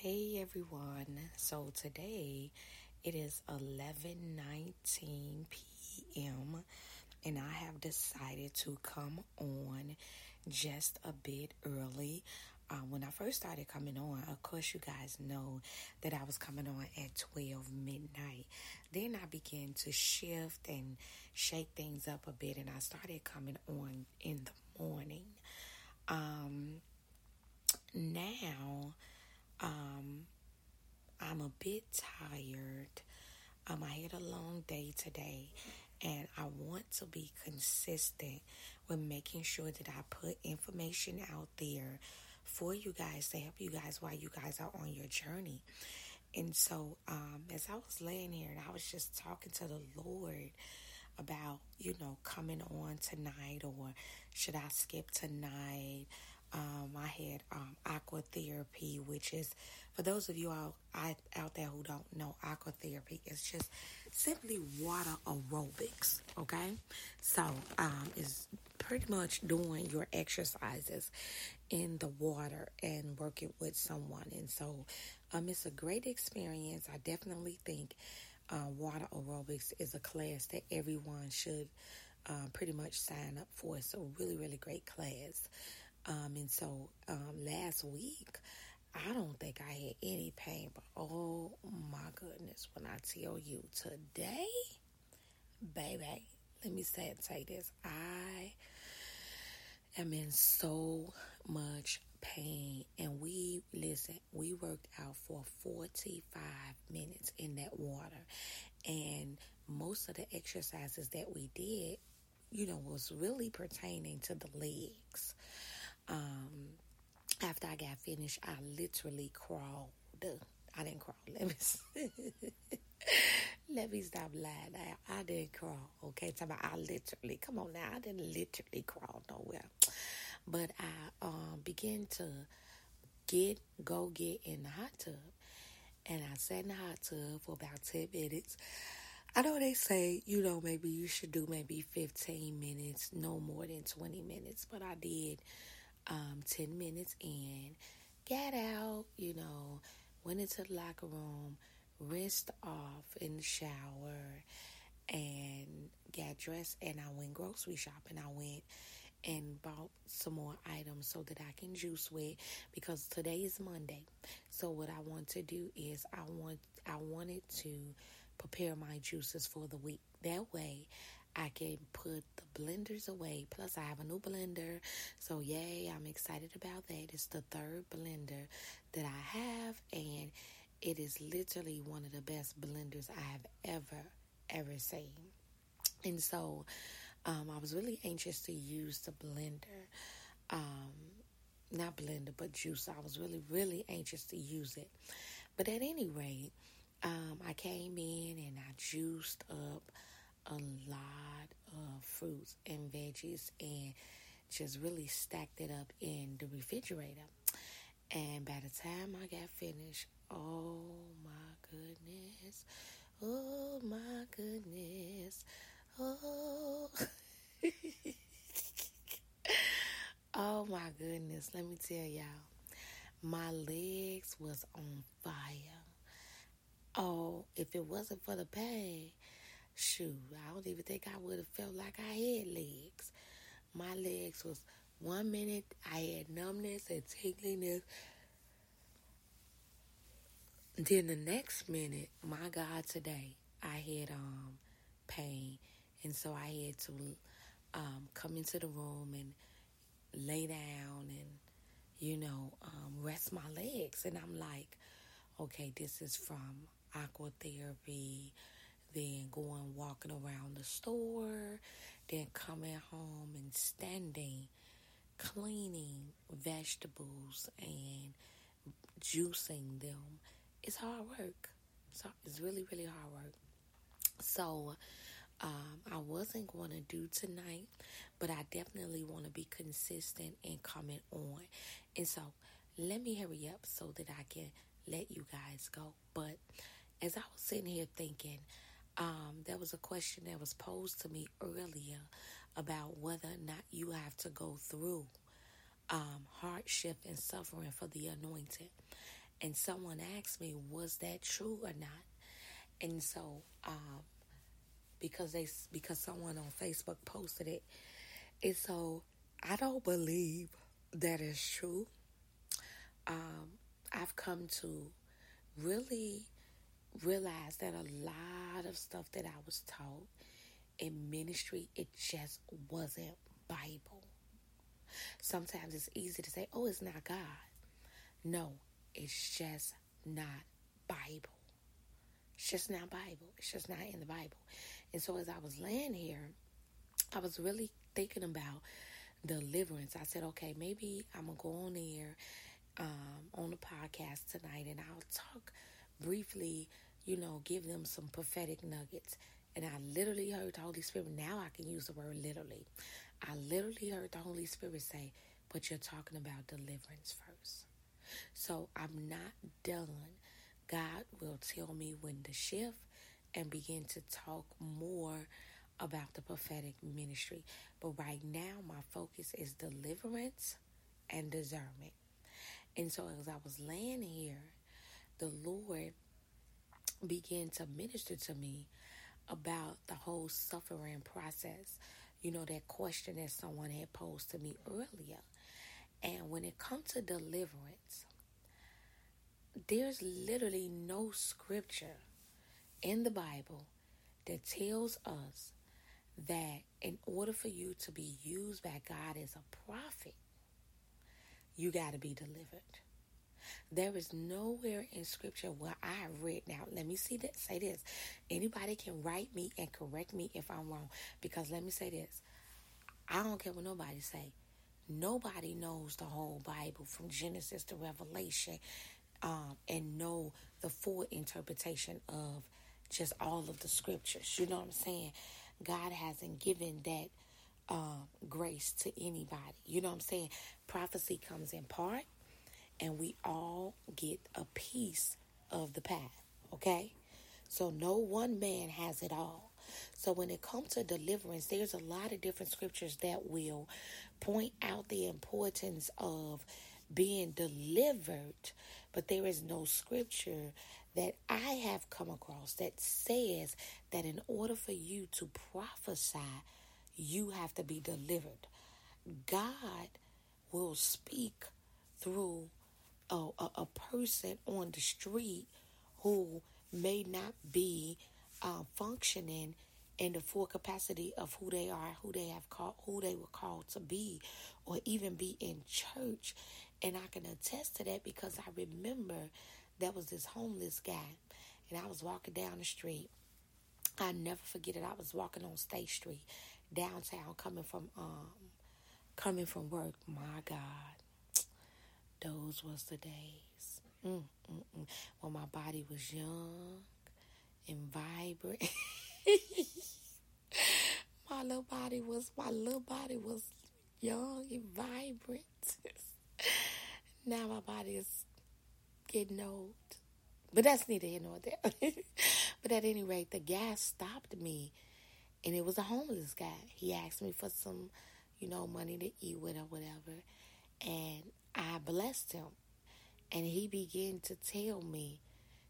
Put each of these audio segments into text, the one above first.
Hey everyone. So today it is 11:19 p.m. and I have decided to come on just a bit early. Uh, when I first started coming on, of course, you guys know that I was coming on at 12 midnight. Then I began to shift and shake things up a bit, and I started coming on in the morning. Um, now, um, I'm a bit tired. Um, I had a long day today, and I want to be consistent with making sure that I put information out there for you guys to help you guys while you guys are on your journey. And so, um, as I was laying here and I was just talking to the Lord about, you know, coming on tonight or should I skip tonight? Um, I had um, aqua therapy, which is for those of you out out there who don't know, aqua therapy is just simply water aerobics. Okay, so um, is pretty much doing your exercises in the water and working with someone, and so um, it's a great experience. I definitely think uh, water aerobics is a class that everyone should. Uh, pretty much sign up for. It's a really, really great class. Um, and so um, last week, I don't think I had any pain, but oh my goodness, when I tell you today, baby, let me say it, say this. I am in so much pain. And we, listen, we worked out for 45 minutes in that water. And most of the exercises that we did, you know, was really pertaining to the legs. Um, after I got finished, I literally crawled. I didn't crawl. Let me let me stop lying. I, I didn't crawl. Okay, talk about I literally. Come on now, I didn't literally crawl nowhere, but I um began to get go get in the hot tub, and I sat in the hot tub for about ten minutes. I know they say, you know, maybe you should do maybe 15 minutes, no more than 20 minutes, but I did um, 10 minutes in, got out, you know, went into the locker room, rinsed off in the shower, and got dressed. And I went grocery shopping. I went and bought some more items so that I can juice with because today is Monday. So what I want to do is I want I wanted to prepare my juices for the week. That way I can put the blenders away. Plus, I have a new blender. So, yay, I'm excited about that. It's the third blender that I have, and it is literally one of the best blenders I have ever, ever seen. And so, um, I was really anxious to use the blender. Um, not blender, but juice. I was really, really anxious to use it. But at any rate, um, I came in and I juiced up a lot of fruits and veggies and just really stacked it up in the refrigerator. And by the time I got finished, oh my goodness, oh my goodness, oh. oh my goodness, let me tell y'all, my legs was on fire. Oh, if it wasn't for the pain, Shoot, I don't even think I would have felt like I had legs. My legs was one minute I had numbness and tingliness. Then the next minute, my God, today I had um pain, and so I had to um come into the room and lay down and you know um, rest my legs, and I'm like, okay, this is from aqua therapy then going walking around the store, then coming home and standing, cleaning vegetables and juicing them. It's hard work. So it's really, really hard work. So um, I wasn't going to do tonight, but I definitely want to be consistent and coming on. And so let me hurry up so that I can let you guys go. But as I was sitting here thinking, um, there was a question that was posed to me earlier about whether or not you have to go through um, hardship and suffering for the anointed. And someone asked me, was that true or not? And so, um, because they because someone on Facebook posted it, and so I don't believe that is true. Um, I've come to really realize that a lot of stuff that I was taught in ministry, it just wasn't Bible. Sometimes it's easy to say, oh, it's not God. No, it's just not Bible. It's just not Bible. It's just not in the Bible. And so as I was laying here, I was really thinking about deliverance. I said, okay, maybe I'm going to go on there um, on the podcast tonight and I'll talk briefly, you know, give them some prophetic nuggets. And I literally heard the Holy Spirit. Now I can use the word literally. I literally heard the Holy Spirit say, but you're talking about deliverance first. So I'm not done. God will tell me when to shift and begin to talk more about the prophetic ministry. But right now, my focus is deliverance and discernment. And so, as I was laying here, the Lord began to minister to me about the whole suffering process. You know, that question that someone had posed to me earlier. And when it comes to deliverance, there's literally no scripture in the Bible that tells us that in order for you to be used by God as a prophet, you got to be delivered. There is nowhere in scripture where I have read. Now, let me see that. Say this. Anybody can write me and correct me if I'm wrong. Because let me say this. I don't care what nobody say. Nobody knows the whole Bible from Genesis to Revelation um, and know the full interpretation of just all of the scriptures. You know what I'm saying? God hasn't given that uh, grace to anybody. You know what I'm saying? Prophecy comes in part, and we all get a piece of the path. Okay? So no one man has it all. So when it comes to deliverance, there's a lot of different scriptures that will point out the importance of being delivered, but there is no scripture that I have come across that says that in order for you to prophesy, you have to be delivered. God will speak through a, a, a person on the street who may not be uh, functioning in the full capacity of who they are, who they have called, who they were called to be, or even be in church. And I can attest to that because I remember there was this homeless guy, and I was walking down the street. I never forget it. I was walking on State Street, downtown, coming from um, coming from work. My God, those was the days. Mm, mm, mm. When my body was young and vibrant. my little body was my little body was young and vibrant. now my body is getting old. But that's neither here nor there. but at any rate, the guy stopped me, and it was a homeless guy. He asked me for some, you know, money to eat with or whatever, and I blessed him. And he began to tell me,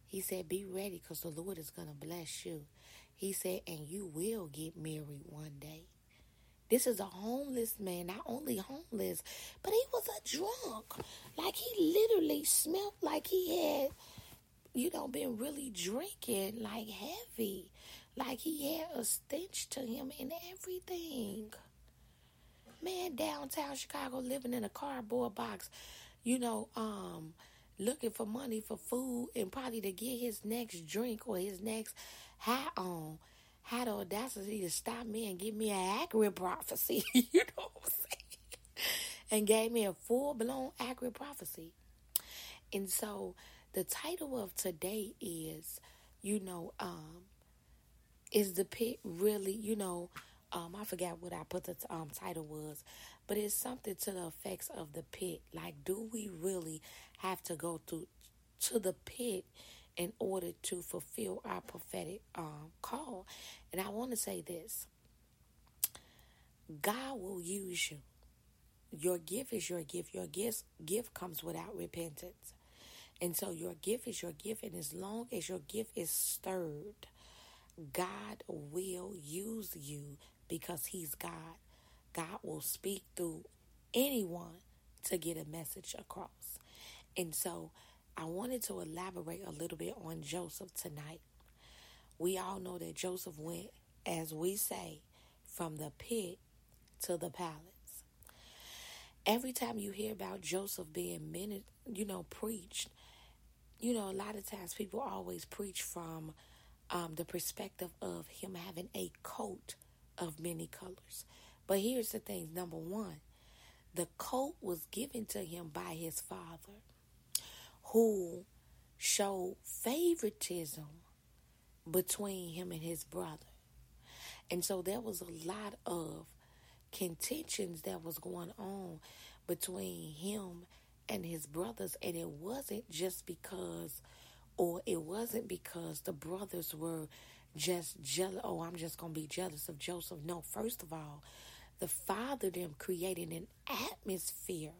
he said, Be ready because the Lord is going to bless you. He said, And you will get married one day. This is a homeless man, not only homeless, but he was a drunk. Like he literally smelled like he had, you know, been really drinking like heavy. Like he had a stench to him and everything. Man, downtown Chicago living in a cardboard box, you know, um, looking for money for food and probably to get his next drink or his next hat on had the audacity to stop me and give me an accurate prophecy. you know what I'm saying? And gave me a full blown accurate prophecy. And so the title of today is, you know, um, is the pit really, you know, um, I forgot what I put the um, title was, but it's something to the effects of the pit. Like, do we really have to go through to the pit in order to fulfill our prophetic um, call. And I want to say this God will use you. Your gift is your gift. Your gift, gift comes without repentance. And so your gift is your gift, and as long as your gift is stirred, God will use you because He's God. God will speak through anyone to get a message across. And so I wanted to elaborate a little bit on Joseph tonight. We all know that Joseph went, as we say, from the pit to the palace. Every time you hear about Joseph being, minute, you know, preached, you know, a lot of times people always preach from um, the perspective of him having a coat of many colors. But here's the thing number one, the coat was given to him by his father, who showed favoritism between him and his brother. And so there was a lot of contentions that was going on between him and his brothers. And it wasn't just because, or it wasn't because the brothers were just jealous. Oh, I'm just going to be jealous of Joseph. No, first of all, the father them created an atmosphere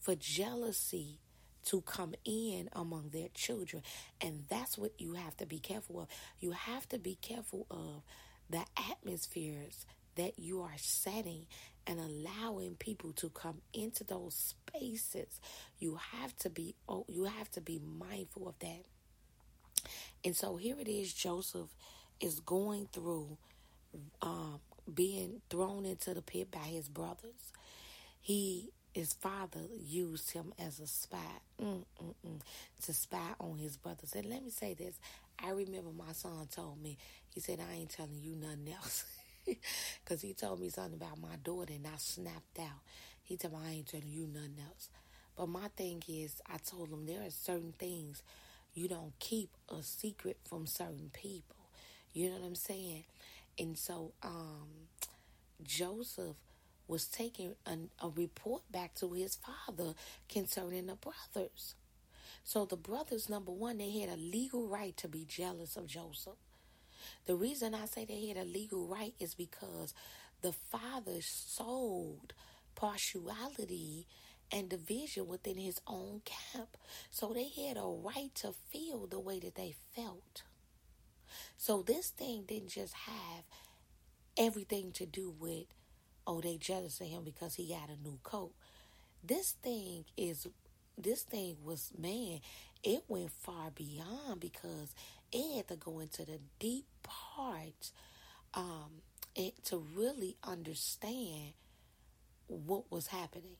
for jealousy to come in among their children. And that's what you have to be careful of. You have to be careful of the atmospheres that you are setting and allowing people to come into those spaces. You have to be oh, you have to be mindful of that. And so here it is Joseph is going through um, being thrown into the pit by his brothers. He his father used him as a spy mm, mm, mm, to spy on his brothers. And let me say this: I remember my son told me he said, "I ain't telling you nothing else," because he told me something about my daughter, and I snapped out. He told me, "I ain't telling you nothing else." But my thing is, I told him there are certain things you don't keep a secret from certain people. You know what I'm saying? And so, um, Joseph was taking a report back to his father concerning the brothers. So the brothers, number one, they had a legal right to be jealous of Joseph. The reason I say they had a legal right is because the father sold partiality and division within his own camp. So they had a right to feel the way that they felt. So this thing didn't just have everything to do with oh, they jealous of him because he got a new coat. This thing is, this thing was, man, it went far beyond because it had to go into the deep parts um, it, to really understand what was happening.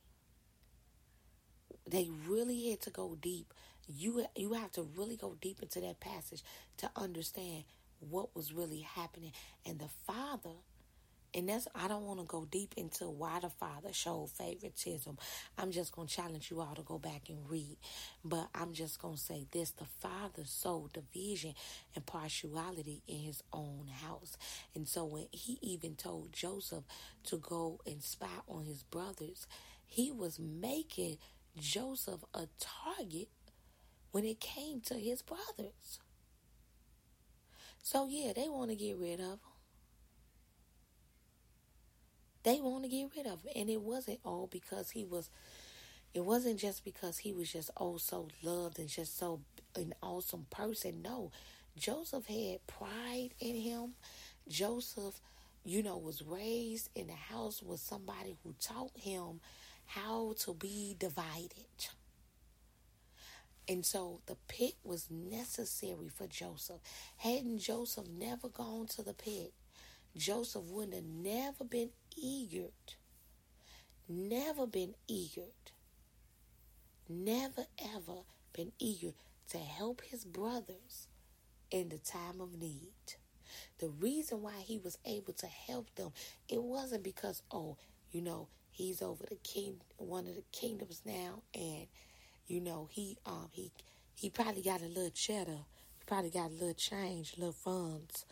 They really had to go deep. You you have to really go deep into that passage to understand what was really happening. And the father and that's I don't want to go deep into why the father showed favoritism. I'm just gonna challenge you all to go back and read. But I'm just gonna say this the father sowed division and partiality in his own house. And so when he even told Joseph to go and spy on his brothers, he was making Joseph a target when it came to his brothers. So yeah, they want to get rid of him. They want to get rid of him. And it wasn't all because he was, it wasn't just because he was just oh so loved and just so an awesome person. No, Joseph had pride in him. Joseph, you know, was raised in the house with somebody who taught him how to be divided. And so the pit was necessary for Joseph. Hadn't Joseph never gone to the pit, Joseph wouldn't have never been eager, never been eager, never ever been eager to help his brothers in the time of need. The reason why he was able to help them, it wasn't because, oh, you know, he's over the king, one of the kingdoms now, and you know he um he he probably got a little cheddar, he probably got a little change, little funds,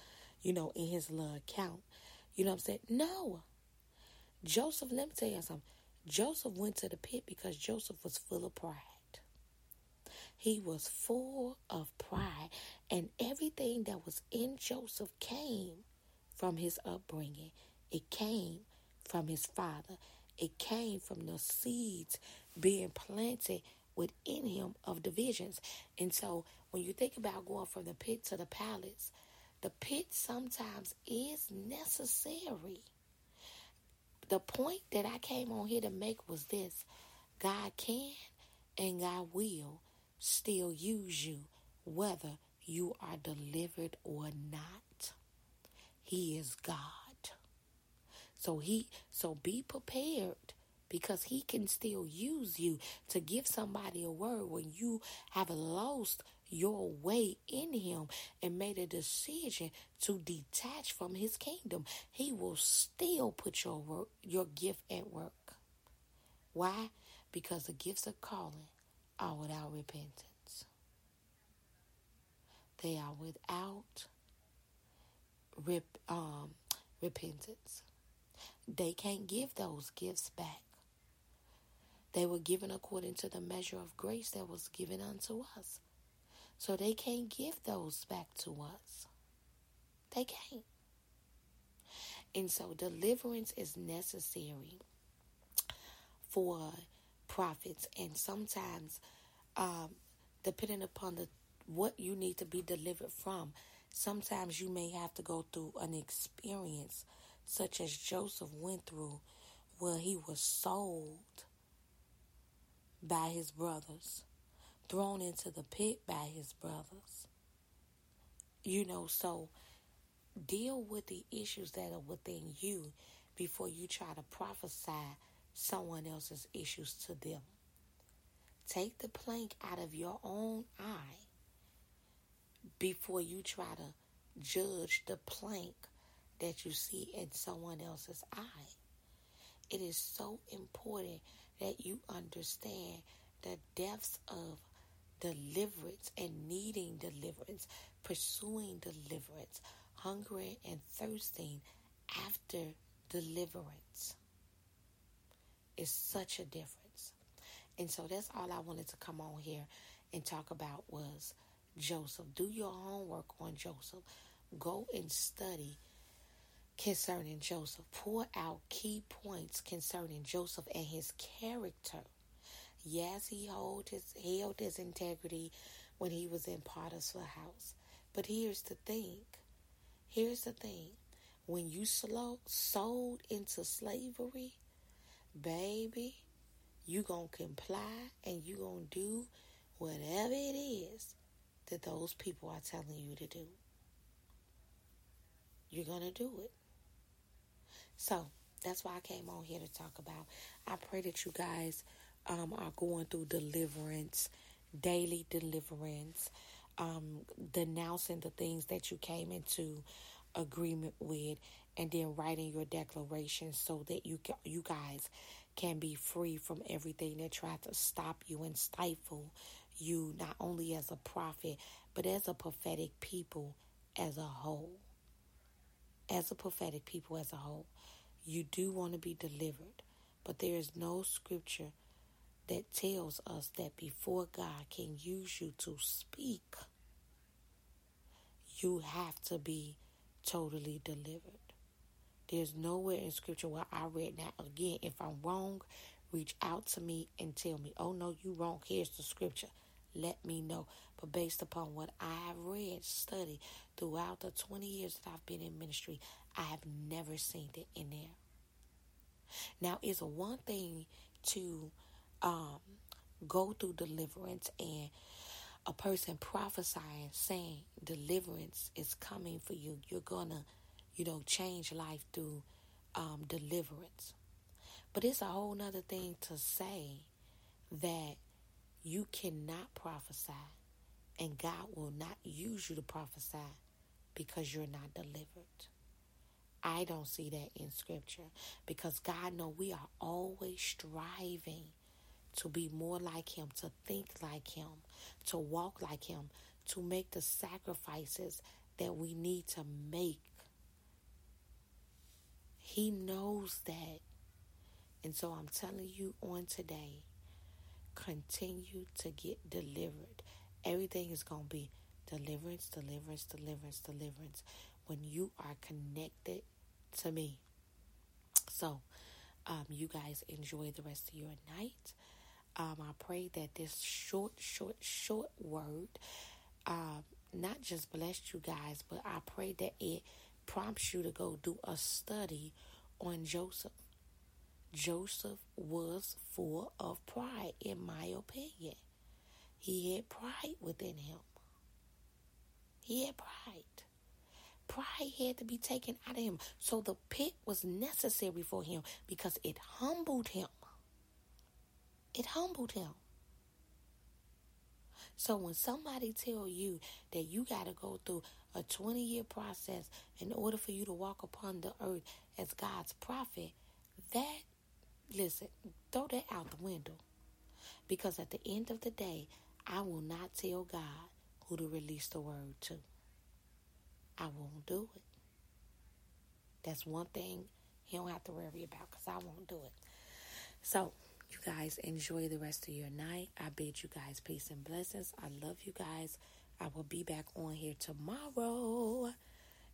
you know, in his little account. You know what I'm saying? No. Joseph, let me tell you something. Joseph went to the pit because Joseph was full of pride. He was full of pride, and everything that was in Joseph came from his upbringing. It came from his father. It came from the seeds being planted within him of divisions. And so when you think about going from the pit to the palace, the pit sometimes is necessary. The point that I came on here to make was this God can and God will still use you, whether you are delivered or not. He is God. So he so be prepared because he can still use you to give somebody a word when you have lost your way in him and made a decision to detach from his kingdom. He will still put your work your gift at work. Why? Because the gifts of calling are without repentance. They are without rep, um, repentance. They can't give those gifts back. They were given according to the measure of grace that was given unto us. So they can't give those back to us. They can't. And so deliverance is necessary for prophets. And sometimes, um, depending upon the what you need to be delivered from, sometimes you may have to go through an experience such as Joseph went through where he was sold by his brothers, thrown into the pit by his brothers. You know, so deal with the issues that are within you before you try to prophesy someone else's issues to them. Take the plank out of your own eye before you try to judge the plank that you see in someone else's eye. It is so important that you understand the depths of deliverance and needing deliverance, pursuing deliverance, hungering and thirsting after deliverance is such a difference. And so that's all I wanted to come on here and talk about was Joseph. Do your homework on Joseph. Go and study concerning Joseph. Pour out key points concerning Joseph and his character. Yes, he held his held his integrity when he was in Potiphar's house. But here's the thing. Here's the thing. When you slow, sold into slavery, baby, you going to comply and you going to do whatever it is that those people are telling you to do. You're going to do it. So that's why I came on here to talk about. I pray that you guys um, are going through deliverance, daily deliverance, um, denouncing the things that you came into agreement with, and then writing your declaration so that you you guys can be free from everything that tried to stop you and stifle you, not only as a prophet but as a prophetic people as a whole. As a prophetic people as a whole. You do want to be delivered, but there is no scripture that tells us that before God can use you to speak, you have to be totally delivered. There's nowhere in scripture where I read that. Again, if I'm wrong, reach out to me and tell me, oh no, you wrong. Here's the scripture. Let me know. But based upon what I have read, studied throughout the 20 years that I've been in ministry, I have never seen it in there. Now, it's one thing to um, go through deliverance and a person prophesying, saying deliverance is coming for you. You're gonna, you know, change life through um, deliverance. But it's a whole nother thing to say that you cannot prophesy and God will not use you to prophesy because you're not delivered. I don't see that in scripture because God know we are always striving to be more like him, to think like him, to walk like him, to make the sacrifices that we need to make. He knows that. And so I'm telling you on today, continue to get delivered. Everything is going to be deliverance, deliverance, deliverance, deliverance when you are connected to me. So, um, you guys enjoy the rest of your night. Um, I pray that this short, short, short word uh, not just blessed you guys, but I pray that it prompts you to go do a study on Joseph. Joseph was full of pride, in my opinion. He had pride within him. He had pride. Pride had to be taken out of him. So the pit was necessary for him because it humbled him. It humbled him. So when somebody tell you that you got to go through a 20 year process in order for you to walk upon the earth as God's prophet, that, listen, throw that out the window. Because at the end of the day, I will not tell God who to release the word to. I won't do it. That's one thing he don't have to worry about because I won't do it. So, you guys enjoy the rest of your night. I bid you guys peace and blessings. I love you guys. I will be back on here tomorrow.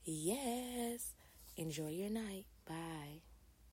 Yes. Enjoy your night. Bye.